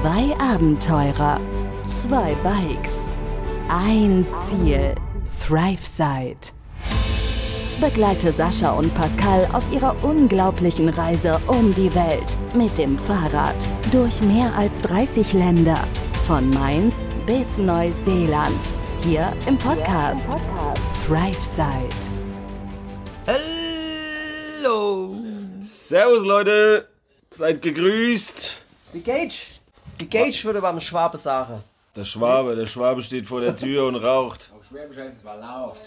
Zwei Abenteurer, zwei Bikes, ein Ziel. ThriveSide. Begleite Sascha und Pascal auf ihrer unglaublichen Reise um die Welt mit dem Fahrrad durch mehr als 30 Länder. Von Mainz bis Neuseeland. Hier im Podcast, ThriveSide. Hallo! Servus Leute, seid gegrüßt. Wie geht's? Wie geht's, würde man im Schwabe sagen. Der Schwabe, der Schwabe steht vor der Tür und raucht. Auf Schwäbisch heißt es war lauft.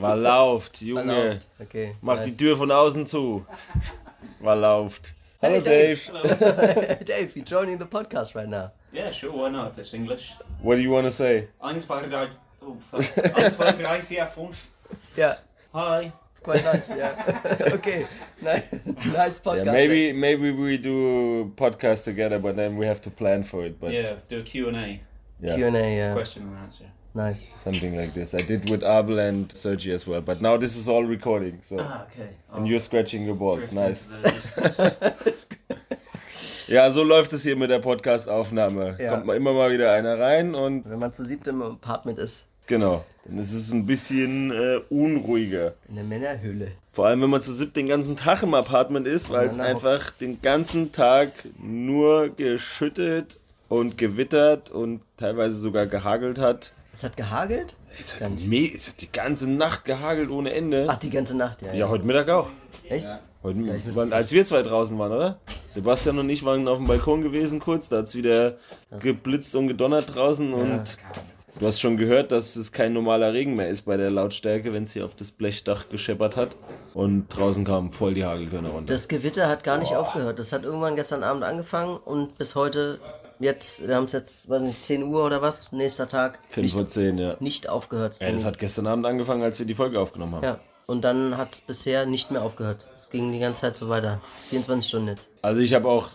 War lauft, Junge. Verlauft. Okay. Mach nice. die Tür von außen zu. War lauft. Hallo Hey, Dave. Dave. Dave, you're joining the podcast right now. Yeah, sure, why not if it's English? What do you want to say? Eins, zwei, drei, oh fuck. Eins, Hi. it's quite nice. Yeah. okay. Nice, nice podcast. Yeah, maybe maybe we do a podcast together, but then we have to plan for it. But Yeah, do a Q&A, yeah, Q and A. Yeah. question and answer. Nice. something like this. I did with Abel and Sergi as well. But now this is all recording. So Ah, okay. and you're scratching your balls. Nice. Ja, so läuft es hier mit der Podcast-Aufnahme. Ja. Kommt mal immer mal wieder einer rein und Wenn man zu siebt im Apartment ist, Genau. Dann ist es ein bisschen äh, unruhiger. in der Männerhöhle. Vor allem, wenn man zu siebt den ganzen Tag im Apartment ist, weil es einfach den ganzen Tag nur geschüttet und gewittert und teilweise sogar gehagelt hat. Es hat gehagelt? Es hat, es hat die ganze Nacht gehagelt ohne Ende. Ach, die ganze Nacht, ja. Ja, heute Mittag auch. Echt? Heute, wann, als wir zwei draußen waren, oder? Sebastian und ich waren auf dem Balkon gewesen kurz, da hat es wieder geblitzt und gedonnert draußen und du hast schon gehört, dass es kein normaler Regen mehr ist bei der Lautstärke, wenn es hier auf das Blechdach gescheppert hat und draußen kamen voll die Hagelkörner runter. Das Gewitter hat gar nicht aufgehört. Das hat irgendwann gestern Abend angefangen und bis heute, jetzt, wir haben es jetzt, weiß nicht, 10 Uhr oder was, nächster Tag, 5 vor 10, ja. nicht aufgehört. Ja, das hat gestern Abend angefangen, als wir die Folge aufgenommen haben. Ja, und dann hat es bisher nicht mehr aufgehört. Es ging die ganze Zeit so weiter. 24 Stunden jetzt. Also ich habe auch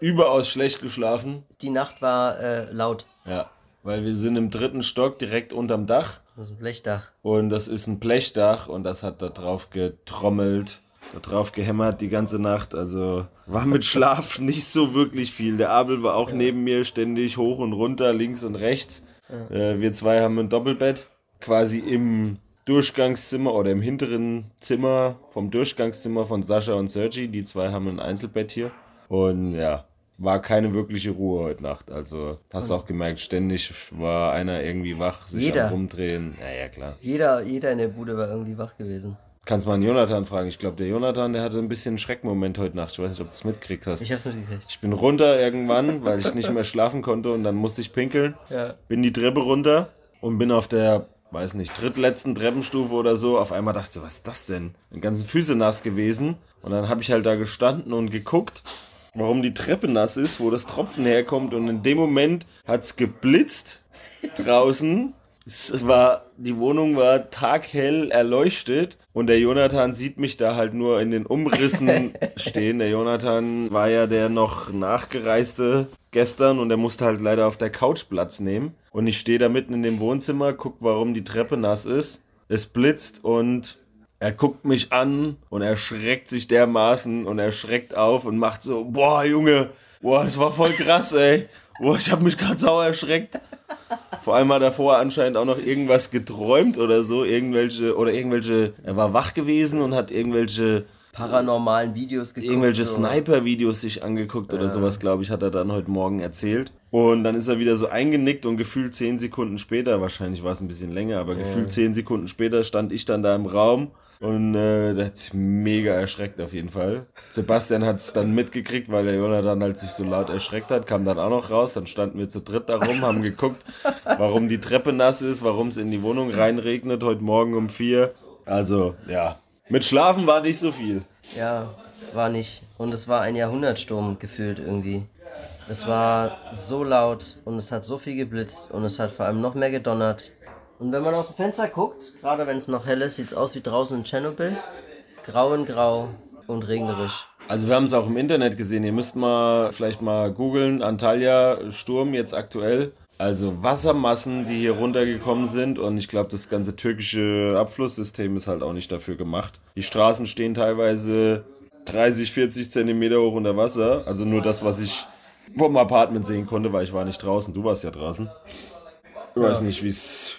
überaus schlecht geschlafen. Die Nacht war äh, laut. Ja, weil wir sind im dritten Stock direkt unterm Dach. Also Blechdach. Und das ist ein Blechdach und das hat da drauf getrommelt, da drauf gehämmert die ganze Nacht. Also war mit Schlaf nicht so wirklich viel. Der Abel war auch neben mir ständig hoch und runter, links und rechts. Äh, wir zwei haben ein Doppelbett, quasi im Durchgangszimmer oder im hinteren Zimmer vom Durchgangszimmer von Sascha und Sergi. Die zwei haben ein Einzelbett hier. Und ja, war keine wirkliche Ruhe heute Nacht. Also hast auch gemerkt, ständig war einer irgendwie wach, sich Jeder. rumdrehen. Ja, ja, klar. Jeder, jeder in der Bude war irgendwie wach gewesen. Kannst mal einen Jonathan fragen. Ich glaube, der Jonathan, der hatte ein bisschen einen Schreckmoment heute Nacht. Ich weiß nicht, ob du es mitgekriegt hast. Ich hab's mitgekriegt. Ich bin runter irgendwann, weil ich nicht mehr schlafen konnte und dann musste ich pinkeln. Ja. Bin die Treppe runter und bin auf der, weiß nicht, drittletzten Treppenstufe oder so. Auf einmal dachte ich so, was ist das denn? Die ganzen Füße nass gewesen. Und dann habe ich halt da gestanden und geguckt, warum die Treppe nass ist, wo das Tropfen herkommt. Und in dem Moment hat's geblitzt draußen. Es war, die Wohnung war taghell erleuchtet und der Jonathan sieht mich da halt nur in den Umrissen stehen. Der Jonathan war ja der noch nachgereiste gestern und er musste halt leider auf der Couch Platz nehmen. Und ich stehe da mitten in dem Wohnzimmer, guck, warum die Treppe nass ist. Es blitzt und er guckt mich an und erschreckt sich dermaßen und er schreckt auf und macht so, boah, Junge, boah, das war voll krass, ey. Boah, ich hab mich gerade sauer erschreckt. Vor allem hat er vorher anscheinend auch noch irgendwas geträumt oder so, irgendwelche, oder irgendwelche, er war wach gewesen und hat irgendwelche, Paranormalen Videos geguckt. irgendwelche. Sniper-Videos sich angeguckt oder sowas, glaube ich, hat er dann heute Morgen erzählt. Und dann ist er wieder so eingenickt und gefühlt zehn Sekunden später, wahrscheinlich war es ein bisschen länger, aber gefühlt zehn Sekunden später stand ich dann da im Raum und äh, der hat sich mega erschreckt auf jeden Fall. Sebastian hat es dann mitgekriegt, weil der Jonathan halt sich so laut erschreckt hat, kam dann auch noch raus, dann standen wir zu dritt da rum, haben geguckt, warum die Treppe nass ist, warum es in die Wohnung reinregnet, heute Morgen um vier. Also, ja, mit Schlafen war nicht so viel. Ja, war nicht. Und es war ein Jahrhundertsturm gefühlt irgendwie. Es war so laut und es hat so viel geblitzt und es hat vor allem noch mehr gedonnert. Und wenn man aus dem Fenster guckt, gerade wenn es noch hell ist, sieht es aus wie draußen in Tschernobyl. Grau in grau und regnerisch. Also wir haben es auch im Internet gesehen. Ihr müsst mal vielleicht mal googeln. Antalya Sturm jetzt aktuell. Also Wassermassen, die hier runtergekommen sind und ich glaube, das ganze türkische Abflusssystem ist halt auch nicht dafür gemacht. Die Straßen stehen teilweise 30, 40 Zentimeter hoch unter Wasser. Also nur das, was ich vom Apartment sehen konnte, weil ich war nicht draußen. Du warst ja draußen. Ich weiß nicht, wie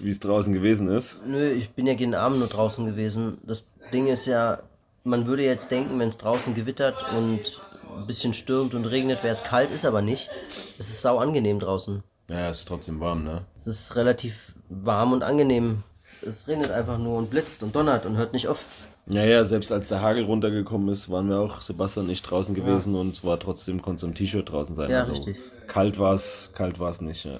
es draußen gewesen ist. Nö, ich bin ja jeden Abend nur draußen gewesen. Das Ding ist ja, man würde jetzt denken, wenn es draußen gewittert und ein bisschen stürmt und regnet, wäre es kalt, ist aber nicht. Es ist sau angenehm draußen. Ja, es ist trotzdem warm, ne? Es ist relativ warm und angenehm. Es regnet einfach nur und blitzt und donnert und hört nicht auf. Ja, ja, selbst als der Hagel runtergekommen ist, waren wir auch Sebastian nicht draußen gewesen und es war trotzdem, konnte im T-Shirt draußen sein. Ja, also richtig. kalt war es, kalt war es nicht, ja.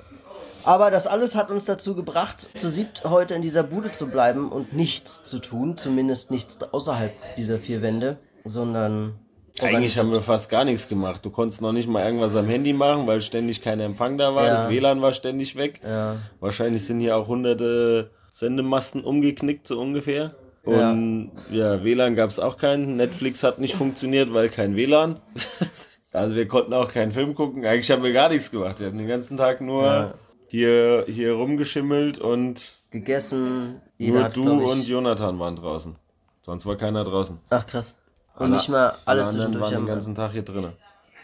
Aber das alles hat uns dazu gebracht, zu siebt heute in dieser Bude zu bleiben und nichts zu tun, zumindest nichts außerhalb dieser vier Wände, sondern Eigentlich haben wir fast gar nichts gemacht. Du konntest noch nicht mal irgendwas am Handy machen, weil ständig kein Empfang da war. Ja. Das WLAN war ständig weg. Ja. Wahrscheinlich sind hier auch hunderte Sendemasten umgeknickt, so ungefähr. Und ja, WLAN gab es auch keinen. Netflix hat nicht funktioniert, weil kein WLAN. also wir konnten auch keinen Film gucken. Eigentlich haben wir gar nichts gemacht. Wir haben den ganzen Tag nur Ja. Hier, hier rumgeschimmelt und gegessen. Jeder nur du ich, und Jonathan waren draußen. Sonst war keiner draußen. Ach krass. Und nicht mal alle Alle zwischendurch waren den ganzen Tag hier drinnen.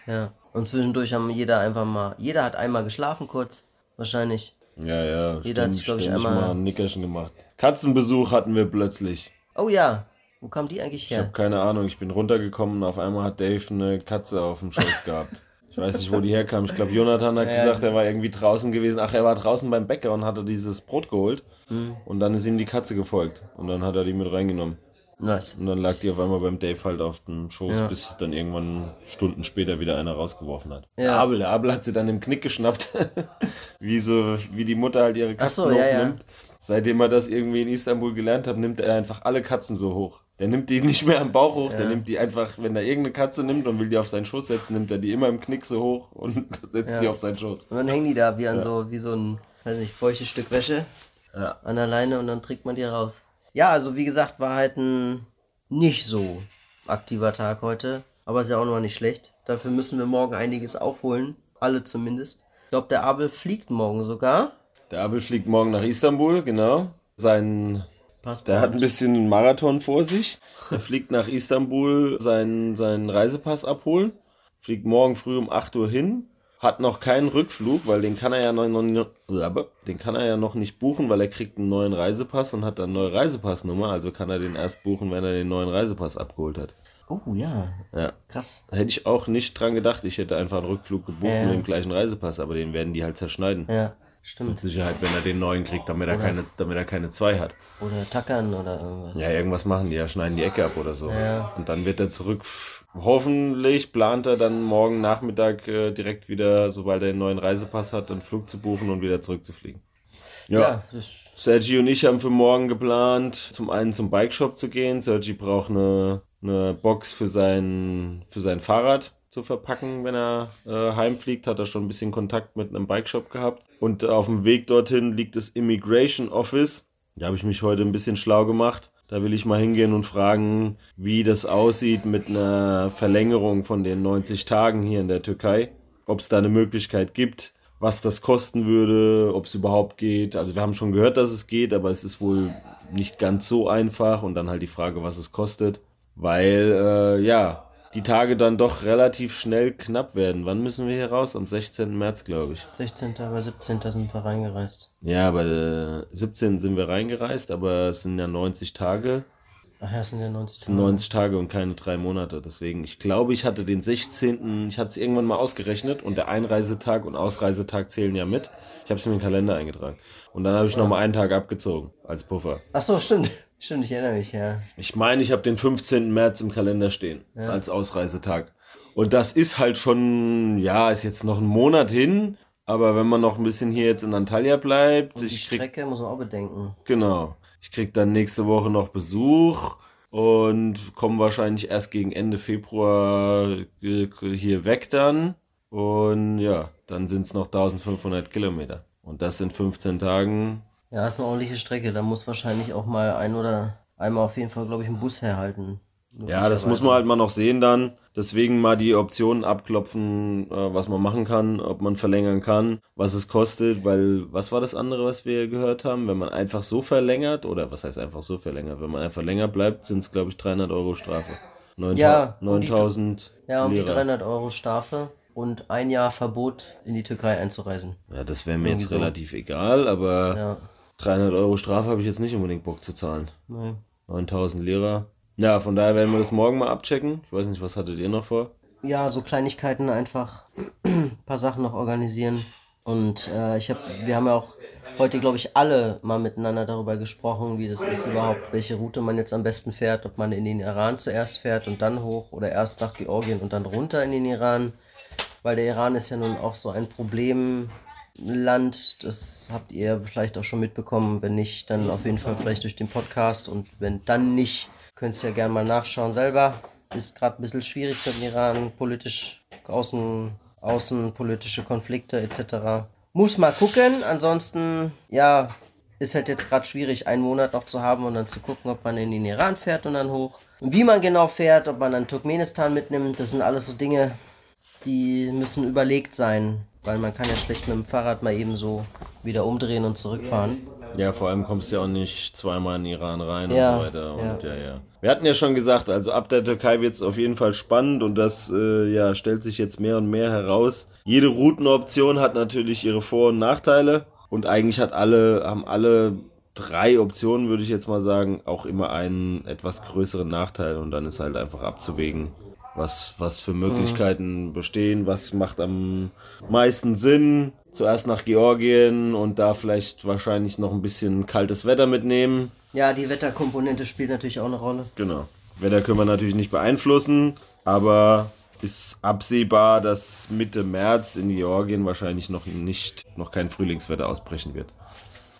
Ja. Und zwischendurch haben jeder einfach mal. Jeder hat einmal geschlafen kurz. Wahrscheinlich. Ja, ja, Jeder hat sich, glaub ich, einmal- mal ein Nickerchen gemacht. Katzenbesuch hatten wir plötzlich. Oh ja. Wo kam die eigentlich Ich her? habe keine Ahnung, ich bin runtergekommen und auf einmal hat Dave eine Katze auf dem Schoß gehabt. Ich weiß nicht, wo die herkam. Ich glaube, Jonathan hat gesagt, er war irgendwie draußen gewesen. Ach, er war draußen beim Bäcker und hatte dieses Brot geholt. Hm. Und dann ist ihm die Katze gefolgt. Und dann hat er die mit reingenommen. Nice. Und dann lag die auf einmal beim Dave halt auf dem Schoß, Ja. bis dann irgendwann Stunden später wieder einer rausgeworfen hat. Ja. Der Abel, der Abel hat sie dann im Knick geschnappt. wie so, wie die Mutter halt ihre Katzen so, ja, ja. hochnimmt. Seitdem er das irgendwie in Istanbul gelernt hat, nimmt er einfach alle Katzen so hoch. Der nimmt die nicht mehr am Bauch hoch, der nimmt die einfach, wenn er irgendeine Katze nimmt und will die auf seinen Schoß setzen, nimmt er die immer im Knick so hoch und setzt Ja. die auf seinen Schoß. Und dann hängen die da wie an so, wie so ein, weiß nicht, feuchtes Stück Wäsche Ja. an der Leine und dann trägt man die raus. Ja, also wie gesagt, war halt ein nicht so aktiver Tag heute. Aber ist ja auch noch nicht schlecht. Dafür müssen wir morgen einiges aufholen. Alle zumindest. Ich glaube, der Abel fliegt morgen sogar. Der Abel fliegt morgen nach Istanbul, genau. Sein Passport. Der hat ein bisschen einen Marathon vor sich. Er fliegt nach Istanbul seinen, seinen Reisepass abholen. Fliegt morgen früh um 8 Uhr hin. Hat noch keinen Rückflug, weil den kann er ja noch, noch, den kann er ja noch nicht buchen, weil er kriegt einen neuen Reisepass und hat dann eine neue Reisepassnummer. Also kann er den erst buchen, wenn er den neuen Reisepass abgeholt hat. Oh ja, Ja. krass. Hätte ich auch nicht dran gedacht. Ich hätte einfach einen Rückflug gebucht Ja. mit dem gleichen Reisepass, aber den werden die halt zerschneiden. Ja, stimmt. Mit Sicherheit, wenn er den neuen kriegt, damit er keine, damit er keine zwei hat. Oder tackern oder irgendwas. Ja, irgendwas machen die ja, schneiden die Ecke ab oder so. Ja. Und dann wird er zurück. Hoffentlich plant er dann morgen Nachmittag äh, direkt wieder, sobald er den neuen Reisepass hat, einen Flug zu buchen und wieder zurückzufliegen. Ja. Ja, Sergi und ich haben für morgen geplant, zum einen zum Bikeshop zu gehen. Sergi braucht eine, eine Box für sein, für sein Fahrrad zu verpacken, wenn er äh, heimfliegt. Hat er schon ein bisschen Kontakt mit einem Bikeshop gehabt. Und auf dem Weg dorthin liegt das Immigration Office. Da habe ich mich heute ein bisschen schlau gemacht. Da will ich mal hingehen und fragen, wie das aussieht mit einer Verlängerung von den 90 Tagen hier in der Türkei. Ob es da eine Möglichkeit gibt, was das kosten würde, ob es überhaupt geht. Also wir haben schon gehört, dass es geht, aber es ist wohl nicht ganz so einfach. Und dann halt die Frage, was es kostet. Weil, äh, ja, die Tage dann doch relativ schnell knapp werden. Wann müssen wir hier raus? Am 16. März, glaube ich. 16. oder 17. sind wir reingereist. Ja, aber äh, 17 sind wir reingereist, aber es sind ja 90 Tage. Ach ja, es sind ja 90. Es sind 90 Tage und keine drei Monate. Deswegen, ich glaube, ich hatte den 16. Ich hatte es irgendwann mal ausgerechnet und der Einreisetag und Ausreisetag zählen ja mit. Ich habe es in den Kalender eingetragen. Und dann habe ich noch mal einen Tag abgezogen als Puffer. Ach so, stimmt. Stimmt, ich erinnere mich, ja. Ich meine, ich habe den 15. März im Kalender stehen als Ausreisetag. Und das ist halt schon, ja, ist jetzt noch ein Monat hin. Aber wenn man noch ein bisschen hier jetzt in Antalya bleibt, Die ich krieg Strecke muss man auch bedenken. Genau. Ich krieg dann nächste Woche noch Besuch und komme wahrscheinlich erst gegen Ende Februar äh, hier weg dann. Und ja, dann sind es noch 1500 Kilometer. Und das sind 15 Tagen. Ja, ist eine ordentliche Strecke. Da muss wahrscheinlich auch mal ein oder einmal auf jeden Fall, glaube ich, ein Bus herhalten. Ja, das muss man halt mal noch sehen dann. Deswegen mal die Optionen abklopfen, äh, was man machen kann, ob man verlängern kann, was es kostet, weil was war das andere, was wir gehört haben? Wenn man einfach so verlängert, oder was heißt einfach so verlängert? Wenn man einfach länger bleibt, sind es, glaube ich, 300 Euro Strafe. 9.000 Ja, um die- 9000 Ja, um die Lira. 300 Euro Strafe. und ein Jahr Verbot in die Türkei einzureisen. Ja, das wäre mir jetzt so. relativ egal, aber Ja. 300 Euro Strafe habe ich jetzt nicht unbedingt Bock zu zahlen. Nee. 9000 Lira. Ja, von daher werden wir das morgen mal abchecken. Ich weiß nicht, was hattet ihr noch vor? Ja, so Kleinigkeiten einfach, ein paar Sachen noch organisieren. Und äh, ich habe, wir haben ja auch heute, glaube ich, alle mal miteinander darüber gesprochen, wie das ist überhaupt, welche Route man jetzt am besten fährt, ob man in den Iran zuerst fährt und dann hoch oder erst nach Georgien und dann runter in den Iran. Weil der Iran ist ja nun auch so ein Problemland. Das habt ihr vielleicht auch schon mitbekommen. Wenn nicht, dann auf jeden Fall vielleicht durch den Podcast. Und wenn dann nicht, könnt ihr ja gerne mal nachschauen selber. Ist gerade ein bisschen schwierig mit dem Iran, politisch, außen, außenpolitische Konflikte etc. Muss mal gucken. Ansonsten, ja, ist halt jetzt gerade schwierig, einen Monat noch zu haben und dann zu gucken, ob man in den Iran fährt und dann hoch. Und wie man genau fährt, ob man dann Turkmenistan mitnimmt, das sind alles so Dinge, die müssen überlegt sein, weil man kann ja schlecht mit dem Fahrrad mal eben so wieder umdrehen und zurückfahren. Ja, vor allem kommst du ja auch nicht zweimal in Iran rein Ja, und so weiter. Und ja. ja, Wir hatten ja schon gesagt, also ab der Türkei wird es auf jeden Fall spannend und das äh, ja, stellt sich jetzt mehr und mehr heraus. Jede Routenoption hat natürlich ihre Vor- und Nachteile und eigentlich hat alle, haben alle drei Optionen, würde ich jetzt mal sagen, auch immer einen etwas größeren Nachteil und dann ist halt einfach abzuwägen, was, was für Möglichkeiten bestehen, was macht am meisten Sinn. Zuerst nach Georgien und da vielleicht wahrscheinlich noch ein bisschen kaltes Wetter mitnehmen. Ja, die Wetterkomponente spielt natürlich auch eine Rolle. Genau. Wetter können wir natürlich nicht beeinflussen, aber ist absehbar, dass Mitte März in Georgien wahrscheinlich noch nicht, noch kein Frühlingswetter ausbrechen wird.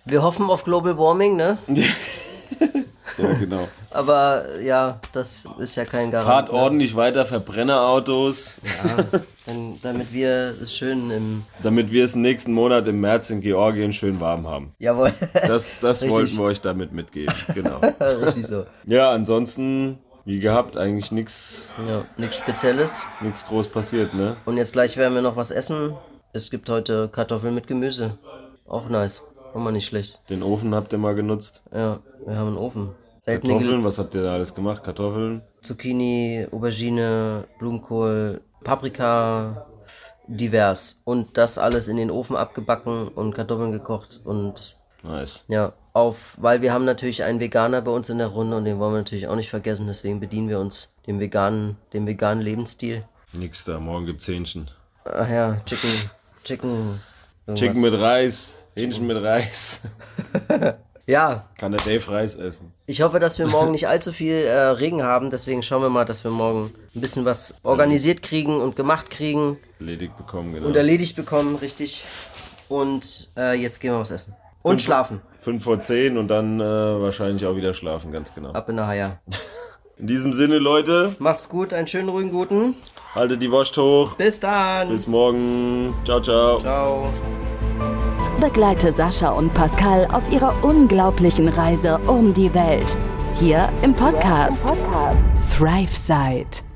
Wir hoffen auf Global Warming, ne? Ja, genau. Aber ja, das ist ja kein Garant. Fahrt ne? ordentlich weiter, Verbrennerautos, Ja, dann, damit wir es schön im. damit wir es nächsten Monat im März in Georgien schön warm haben. Jawohl. Das, das wollten wir euch damit mitgeben. Genau. Richtig so. Ja, ansonsten, wie gehabt, eigentlich nichts Ja, nichts Spezielles. nichts groß passiert, ne? Und jetzt gleich werden wir noch was essen. Es gibt heute Kartoffeln mit Gemüse. Auch nice. Auch mal nicht schlecht. Den Ofen habt ihr mal genutzt. Ja, wir haben einen Ofen. Seltene Kartoffeln, was habt ihr da alles gemacht? Kartoffeln? Zucchini, Aubergine, Blumenkohl, Paprika, divers. Und das alles in den Ofen abgebacken und Kartoffeln gekocht. Und Nice. ja, auf, weil wir haben natürlich einen Veganer bei uns in der Runde und den wollen wir natürlich auch nicht vergessen. Deswegen bedienen wir uns dem veganen, dem veganen Lebensstil. Nix da, morgen gibt's Hähnchen. Ach ja, Chicken, Chicken. irgendwas. Chicken mit Reis, Hähnchen mit Reis. Ja, Kann der Dave Reis essen. ich hoffe, dass wir morgen nicht allzu viel äh, Regen haben. Deswegen schauen wir mal, dass wir morgen ein bisschen was organisiert kriegen und gemacht kriegen Erledigt bekommen, genau. und erledigt bekommen, richtig. Und äh, jetzt gehen wir was essen. Und schlafen. Fünf vor zehn und dann äh, wahrscheinlich auch wieder schlafen, ganz genau. Ab in der Haia. In diesem Sinne, Leute, Macht's gut, einen schönen ruhigen guten. haltet die Wurst hoch. Bis dann. Bis morgen. Ciao, ciao. Ciao. Begleite Sascha und Pascal auf ihrer unglaublichen Reise um die Welt. Hier im Podcast, ThriveSide.